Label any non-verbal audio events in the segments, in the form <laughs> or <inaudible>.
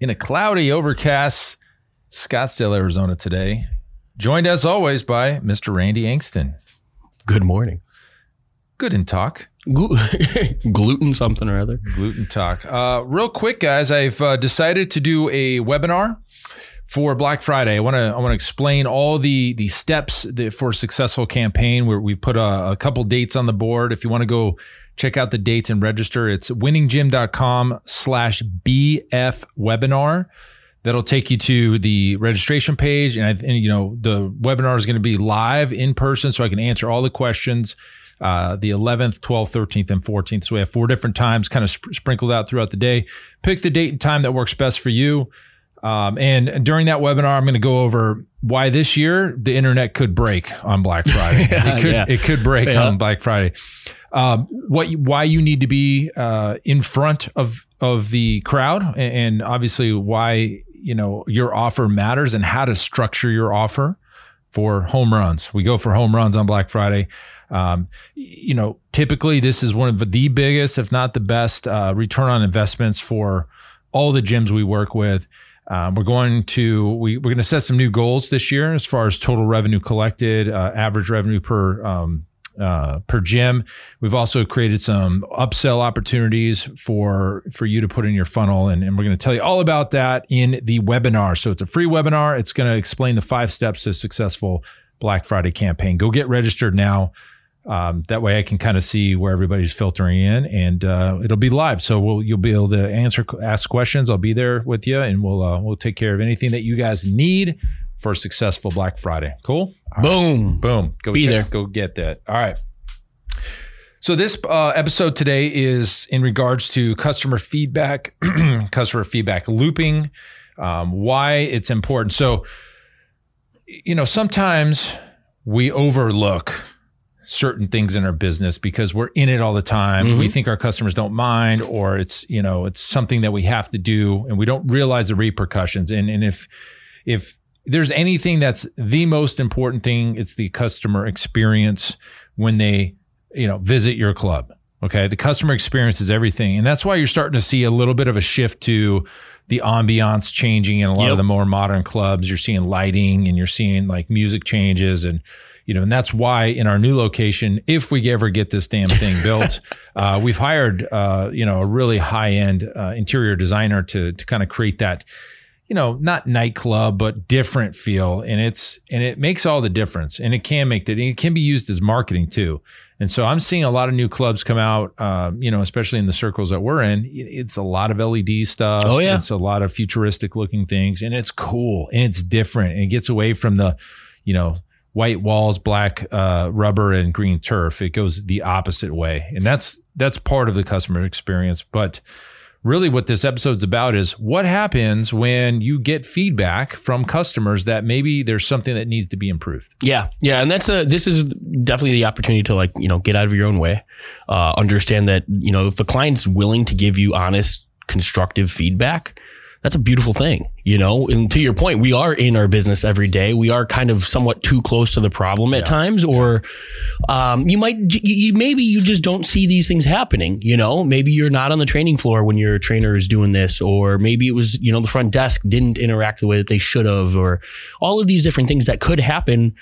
in a cloudy, overcast Scottsdale, Arizona today. Joined as always by Mr. Randy Angston. Good morning. Good in talk. <laughs> Gluten something or other. Gluten talk. Uh, real quick, guys, I've uh, decided to do a webinar for Black Friday. I want to I want to explain all the the steps that, for a successful campaign. Where we put a, a couple dates on the board. If you want to go check out the dates and register, it's winninggym.com slash BF webinar. That'll take you to the registration page, and, I, and you know the webinar is going to be live in person, so I can answer all the questions. Uh, the 11th, 12th, 13th, and 14th. So we have four different times, kind of sp- sprinkled out throughout the day. Pick the date and time that works best for you. Um, and during that webinar, I'm going to go over why this year the internet could break on Black Friday. <laughs> Yeah, it could yeah. it could break Yeah. on Black Friday. Um, what you- why you need to be uh, in front of of the crowd, and, and obviously why you know your offer matters and how to structure your offer for home runs. We go for home runs on Black Friday. Um, you know, typically this is one of the biggest, if not the best, uh, return on investments for all the gyms we work with. Um, we're going to we, we're going to set some new goals this year as far as total revenue collected, uh, average revenue per um, uh, per gym. We've also created some upsell opportunities for for you to put in your funnel, and, and we're going to tell you all about that in the webinar. So it's a free webinar. It's going to explain the five steps to a successful Black Friday campaign. Go get registered now. Um, that way, I can kind of see where everybody's filtering in, and uh, it'll be live. So we'll you'll be able to answer ask questions. I'll be there with you, and we'll uh, we'll take care of anything that you guys need for a successful Black Friday. Cool. Boom. Boom. Go Be check- there. Go get that. All right. So this uh, episode today is in regards to customer feedback, <clears throat> customer feedback looping, um, why it's important. So, you know, sometimes we overlook certain things in our business because we're in it all the time. We mm-hmm. think our customers don't mind, or it's you know it's something that we have to do, and we don't realize the repercussions. And and if if there's anything that's the most important thing, it's the customer experience when they you know visit your club. Okay, the customer experience is everything, and that's why you're starting to see a little bit of a shift to the ambiance changing in a lot Yep. of the more modern clubs. You're seeing lighting, and you're seeing like music changes, and you know, and that's why in our new location, if we ever get this damn thing built, <laughs> uh, we've hired uh, you know a really high end uh, interior designer to to kind of create that you know, not nightclub, but different feel. And it's, and it makes all the difference. And it can make that, it can be used as marketing too. And so I'm seeing a lot of new clubs come out, um, you know, especially in the circles that we're in. It's a lot of LED stuff. Oh, yeah. It's a lot of futuristic looking things and it's cool and it's different and it gets away from the, you know, white walls, black uh, rubber and green turf. It goes the opposite way. And that's, that's part of the customer experience. But, really what this episode's about is what happens when you get feedback from customers that maybe there's something that needs to be improved. Yeah, yeah, and that's a this is definitely the opportunity to like you know get out of your own way, uh, understand that you know if a client's willing to give you honest, constructive feedback, that's a beautiful thing, you know. And to your point, we are in our business every day. We are kind of somewhat too close to the problem at times, or um, you might you maybe you just don't see these things happening. You know, maybe you're not on the training floor when your trainer is doing this, or maybe it was you know the front desk didn't interact the way that they should have, or all of these different things that could happen.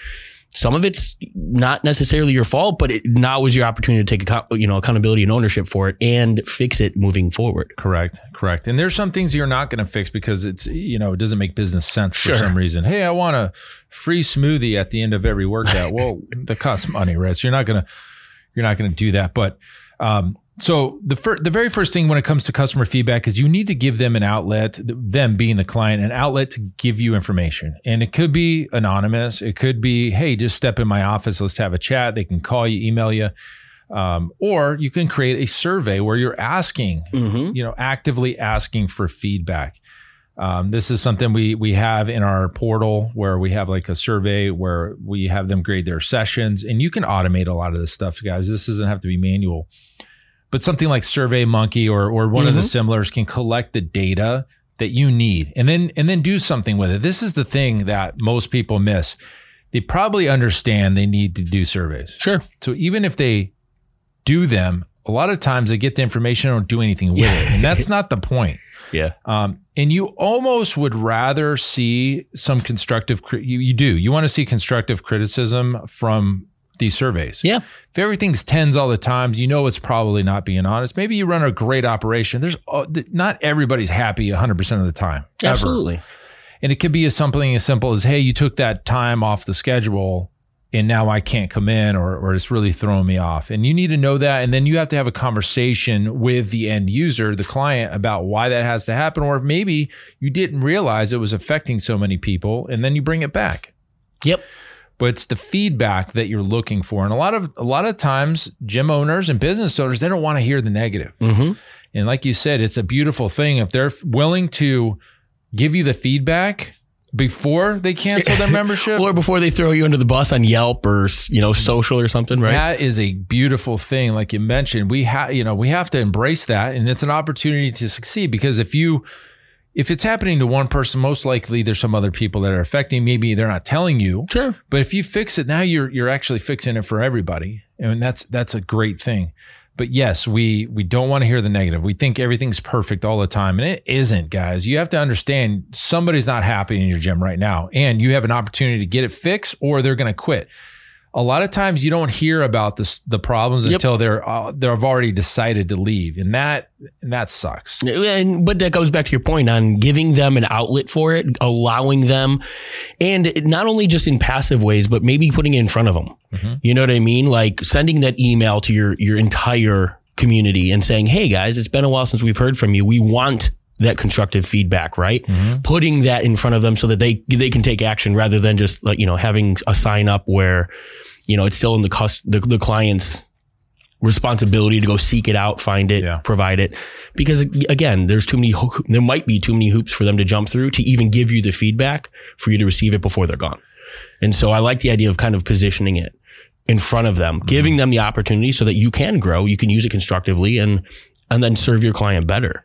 Some of it's not necessarily your fault, but it, now is your opportunity to take account, you know accountability and ownership for it and fix it moving forward. Correct, correct. And there's some things you're not going to fix because it's you know it doesn't make business sense for some reason. Hey, I want a free smoothie at the end of every workout. well, that costs money, right? So you're not gonna you're not gonna do that. But um, so the fir- the very first thing when it comes to customer feedback is you need to give them an outlet, them being the client, an outlet to give you information. And it could be anonymous. It could be, hey, just step in my office, let's have a chat. They can call you, email you. Um, or you can create a survey where you're asking, Mm-hmm. you know, actively asking for feedback. Um, this is something we we have in our portal where we have like a survey where we have them grade their sessions, and you can automate a lot of this stuff, guys. This doesn't have to be manual, but something like Survey Monkey or or one of the similars can collect the data that you need, and then and then do something with it. This is the thing that most people miss. They probably understand they need to do surveys. Sure. So even if they do them, a lot of times they get the information and don't do anything with it. And that's not the point. <laughs> Yeah. Um, and you almost would rather see some constructive, you, you do, you want to see constructive criticism from these surveys. Yeah. If everything's tens all the time, you know it's probably not being honest. Maybe you run a great operation. There's uh, not everybody's happy 100% of the time. ever. Absolutely. And it could be as something as simple as, hey, you took that time off the schedule and now I can't come in or, or it's really throwing me off. And you need to know that. And then you have to have a conversation with the end user, the client, about why that has to happen. Or maybe you didn't realize it was affecting so many people and then you bring it back. Yep. But it's the feedback that you're looking for. And a lot of a lot of times gym owners and business owners, they don't want to hear the negative. Mm-hmm. And like you said, it's a beautiful thing if they're willing to give you the feedback before they cancel their <laughs> membership. Or before they throw you under the bus on Yelp or you know social or something, right? That is a beautiful thing. Like you mentioned, we have, you know, we have to embrace that and it's an opportunity to succeed because if you, if it's happening to one person, most likely there's some other people that are affecting. Maybe they're not telling you, Sure. but if you fix it, now you're, you're actually fixing it for everybody. And that's, that's a great thing. But yes, we, we don't want to hear the negative. We think everything's perfect all the time and it isn't guys. You have to understand somebody's not happy in your gym right now and you have an opportunity to get it fixed or they're going to quit a lot of times you don't hear about this the problems Yep. until they're uh, they've already decided to leave, and that and that sucks. And but that goes back to your point on giving them an outlet for it, allowing them, and not only just in passive ways, but maybe putting it in front of them. Mhm. You know what I mean? Like sending that email to your your entire community and saying, "Hey guys, it's been a while since we've heard from you. We want." That constructive feedback, right? Mm-hmm. Putting that in front of them so that they they can take action rather than just like you know having a sign up where, you know, it's still in the cust- the, the client's responsibility to go seek it out, find it, Yeah. provide it. Because again, there's too many, ho- there might be too many hoops for them to jump through to even give you the feedback for you to receive it before they're gone. And so I like the idea of kind of positioning it in front of them, giving mm-hmm. them the opportunity so that you can grow, you can use it constructively and, and then serve your client better.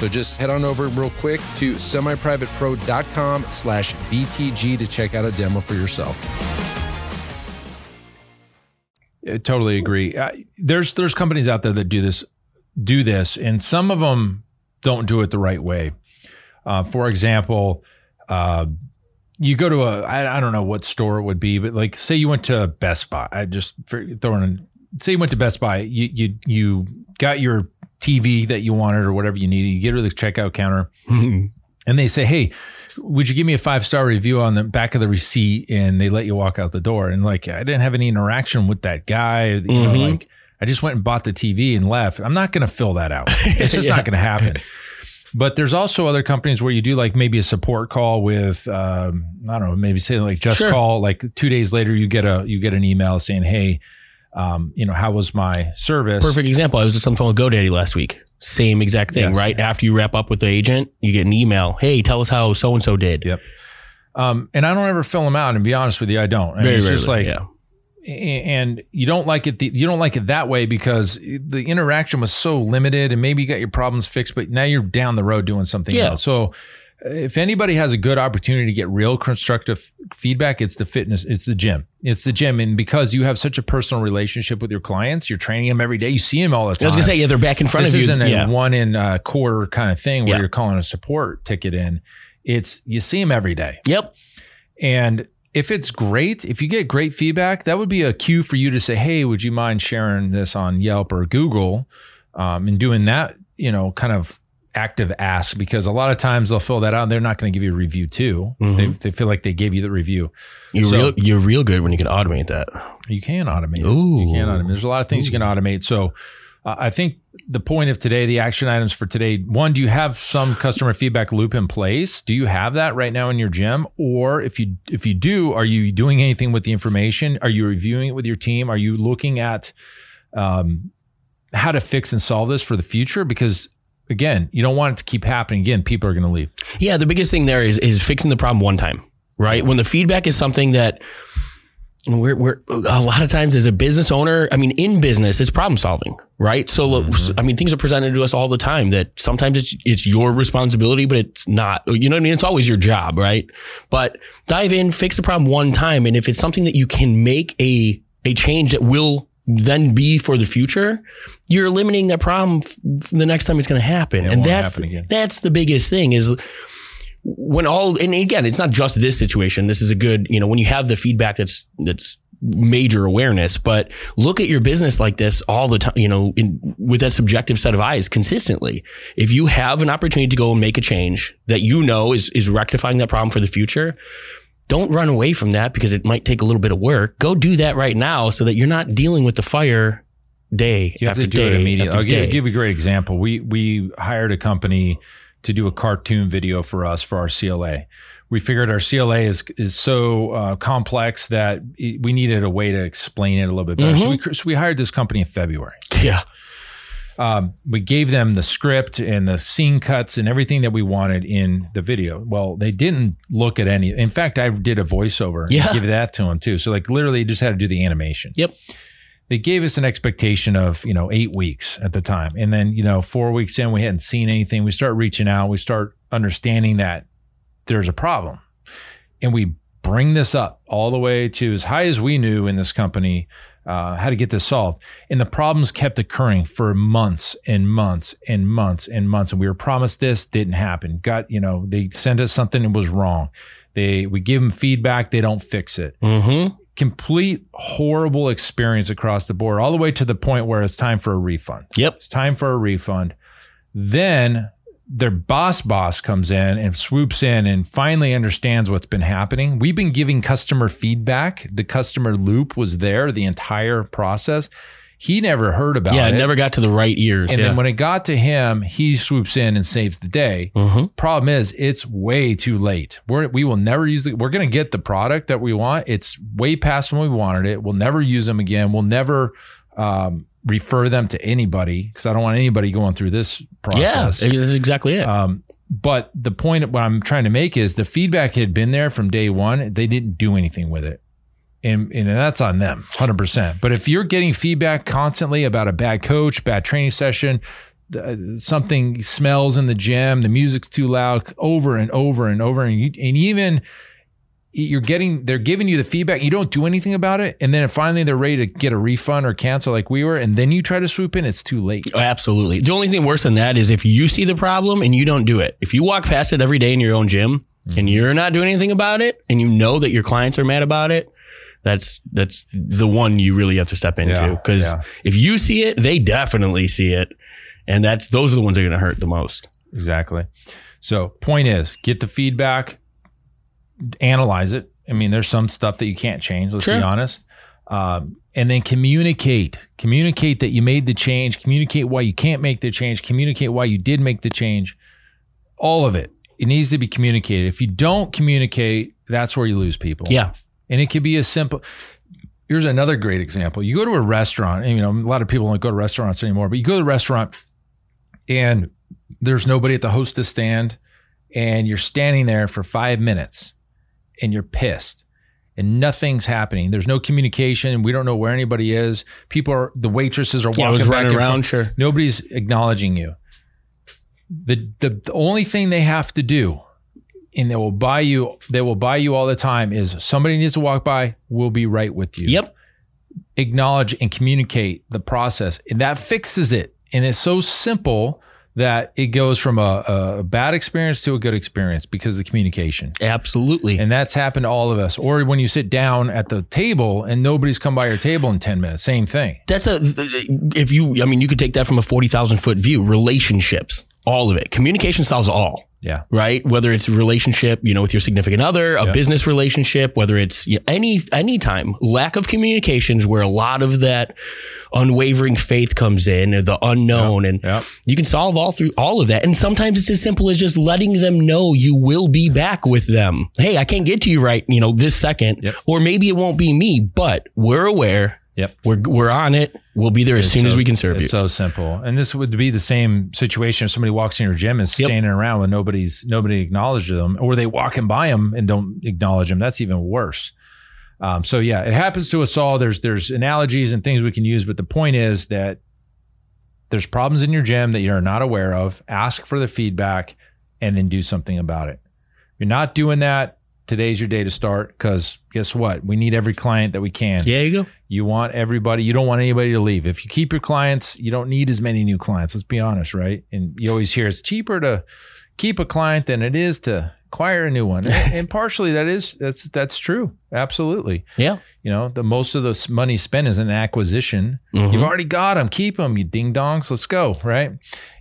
So just head on over real quick to semiprivatepro.com slash BTG to check out a demo for yourself. I totally agree. Uh, there's there's companies out there that do this do this, and some of them don't do it the right way. Uh, for example, uh, you go to a I, I don't know what store it would be, but like say you went to Best Buy. I just throwing in, say you went to Best Buy. You you you got your TV that you wanted or whatever you needed. You get to the checkout counter and they say, "Hey, would you give me a five star review on the back of the receipt?" And they let you walk out the door. And like, I didn't have any interaction with that guy. You know, Mhm. like I just went and bought the TV and left. I'm not going to fill that out. <laughs> It's just Yeah. not going to happen. But there's also other companies where you do like maybe a support call with um, I don't know, maybe say like just Sure. call. Like two days later, you get a you get an email saying, "Hey, um, you know, how was my service?" Perfect example. I was just on the phone with GoDaddy last week. Same exact thing, Yes. right? After you wrap up with the agent, you get an email. Hey, tell us how so and so did. Yep. Um, and I don't ever fill them out. And be honest with you, I don't. And Very it's just rarely, like yeah. and you don't like it the, you don't like it that way because the interaction was so limited and maybe you got your problems fixed but now you're down the road doing something Yeah. else so if anybody has a good opportunity to get real constructive feedback it's the fitness it's the gym it's the gym and because you have such a personal relationship with your clients you're training them every day you see them all the time. I was gonna say, yeah, they're back in front this of you. This isn't a yeah. one in a quarter kind of thing where Yeah. you're calling a support ticket in it's you see them every day Yep. and if it's great, if you get great feedback, that would be a cue for you to say, "Hey, would you mind sharing this on Yelp or Google?" Um, and doing that, you know, kind of active ask because a lot of times they'll fill that out and they're not going to give you a review too. Mhm. They, they feel like they gave you the review. You're So- real. You're real good when you can automate that. You can automate. it. You can automate. There's a lot of things you can automate. So uh, I think the point of today, the action items for today, one, do you have some customer feedback loop in place? Do you have that right now in your gym? Or if you if you do, are you doing anything with the information? Are you reviewing it with your team? Are you looking at um, how to fix and solve this for the future? Because again, you don't want it to keep happening. Again, people are going to leave. Yeah, the biggest thing there is is fixing the problem one time, right? When the feedback is something that we're, we're a lot of times as a business owner, I mean, in business, it's problem solving, right? So, look, mm-hmm. I mean, things are presented to us all the time that sometimes it's it's your responsibility, but it's not. You know what I mean? It's always your job, right? But dive in, fix the problem one time, and if it's something that you can make a a change that will then be for the future, you're eliminating that problem f- the next time it's going to happen, It and that's happen that's the biggest thing is when all and again it's not just this situation. This is a good you know when you have the feedback that's that's major awareness but look at your business like this all the time you know in, with that subjective set of eyes consistently. If you have an opportunity to go and make a change that you know is is rectifying that problem for the future don't run away from that because it might take a little bit of work go do that right now so that you're not dealing with the fire day You have after to do day it immediately. I'll give, give you a great example. We we hired a company to do a cartoon video for us for our CLA. We figured our CLA is is so uh, complex that we needed a way to explain it a little bit better. So, we, so we hired this company in February. yeah Um, we gave them the script and the scene cuts and everything that we wanted in the video. Well, they didn't look at any. In fact, I did a voiceover. and Yeah. give that to them too. So like literally, just had to do the animation yep they gave us an expectation of you know eight weeks at the time and then you know four weeks in we hadn't seen anything we start reaching out we start understanding that there's a problem and we bring this up all the way to as high as we knew in this company uh, how to get this solved. And the problems kept occurring for months and months and months and months. And we were promised this didn't happen. Got you know they sent us something that was wrong. They we give them feedback they don't fix it. Mm-hmm. Complete horrible experience across the board, all the way to the point where it's time for a refund. yep. It's time for a refund. Then their boss boss comes in and swoops in and finally understands what's been happening. We've been giving customer feedback. The customer loop was there the entire process. He never heard about it. yeah it. it never got to the right ears and yeah. then when it got to him, he swoops in and saves the day. mm-hmm. Problem is, it's way too late. We're, we will never use the, we're going to get the product that we want. It's way past when we wanted it. We'll never use them again. We'll never um, refer them to anybody because I don't want anybody going through this process. Yeah, this is exactly it. Um, but the point what I'm trying to make is the feedback had been there from day one. They didn't do anything with it. And, and that's on them 100%. But if you're getting feedback constantly about a bad coach, bad training session, the, something smells in the gym, the music's too loud over and over and over. And, you, and even you're getting, they're giving you the feedback. You don't do anything about it. And then finally they're ready to get a refund or cancel like we were. And then you try to swoop in, it's too late. Oh, Absolutely. The only thing worse than that is if you see the problem and you don't do it. If you walk past it every day in your own gym mm-hmm. and you're not doing anything about it and you know that your clients are mad about it, that's that's the one you really have to step into Yeah, because yeah. if you see it, they definitely see it, and that's those are the ones that are going to hurt the most. Exactly. So, point is, get the feedback, analyze it. I mean, there's some stuff that you can't change. Let's Sure. be honest. Um, and then communicate. Communicate that you made the change. Communicate why you can't make the change. Communicate why you did make the change. All of it. It needs to be communicated. If you don't communicate, that's where you lose people. Yeah, And it could be as simple. Here's another great example. You go to a restaurant, and you know, a lot of people don't go to restaurants anymore, but you go to the restaurant and there's nobody at the hostess stand, and you're standing there for five minutes and you're pissed. and nothing's happening. There's no communication. We don't know where anybody is. People are the waitresses are walking was back running around. Sure. Nobody's acknowledging you. The, the the only thing they have to do, and they will buy you, they will buy you all the time, is somebody needs to walk by. We'll be right with you. Yep. Acknowledge and communicate the process, and that fixes it. And it's so simple that it goes from a, a bad experience to a good experience because of the communication. Absolutely. And that's happened to all of us. Or when you sit down at the table and nobody's come by your table in 10 minutes, same thing. that's a if you i mean you could take that from a 40,000 foot view relationships all of it. Communication solves all. Yeah. right? Whether it's a relationship you know with your significant other a Yeah. business relationship whether it's you know, any any time lack of communication is where a lot of that unwavering faith comes in or the unknown and you can solve all through all of that. And sometimes it's as simple as just letting them know you will be back with them. Hey i can't get to you right you know this second Yep. or maybe it won't be me but we're aware Yep. we're, we're on it we'll be there as It's soon as we can serve you It's so simple. And this would be the same situation if somebody walks in your gym and Yep. standing around when nobody's nobody acknowledges them, or they walking by them and don't acknowledge them. That's even worse. Um, so yeah, it happens to us all. There's there's analogies and things we can use, but the point is that there's problems in your gym that you're not aware of. Ask for the feedback and then do something about it. If you're not doing that, today's your day to start because guess what? We need every client that we can. there you go You want everybody, you don't want anybody to leave. If you keep your clients, you don't need as many new clients. Let's be honest, right? And you always hear it's cheaper to keep a client than it is to acquire a new one. <laughs> and, and partially that is that's that's true. Absolutely. yeah You know, the most of the money spent is an acquisition. Mhm. You've already got them. Keep them, you ding dongs. Let's go, right?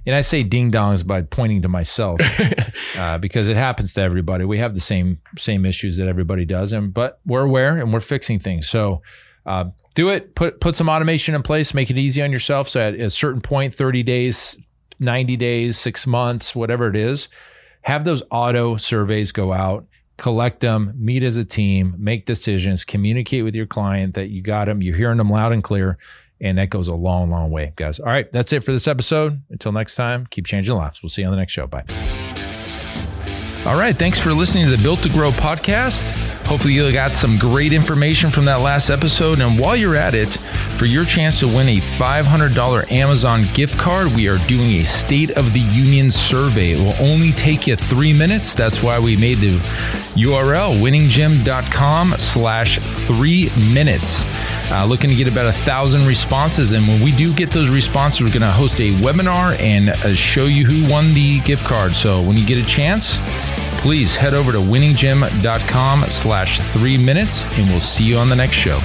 And I say ding dongs by pointing to myself <laughs> uh, because it happens to everybody. We have the same same issues that everybody does, and but we're aware and we're fixing things. So uh, do it. Put put some automation in place. Make it easy on yourself. So at a certain point, thirty days, ninety days, six months, whatever it is, have those auto surveys go out. Collect them, meet as a team, make decisions, communicate with your client that you got them, you're hearing them loud and clear, and that goes a long, long way, guys. All right, that's it for this episode. Until next time, keep changing lives. We'll see you on the next show. Bye. All right. Thanks for listening to the Built to Grow podcast. Hopefully, you got some great information from that last episode. And while you're at it, for your chance to win a $500 Amazon gift card, we are doing a State of the Union survey. It will only take you three minutes. That's why we made the URL winninggym.com slash three minutes. Uh, looking to get about a thousand responses. And when we do get those responses, we're going to host a webinar and uh, show you who won the gift card. So when you get a chance, please head over to winninggym.com slash three minutes and we'll see you on the next show.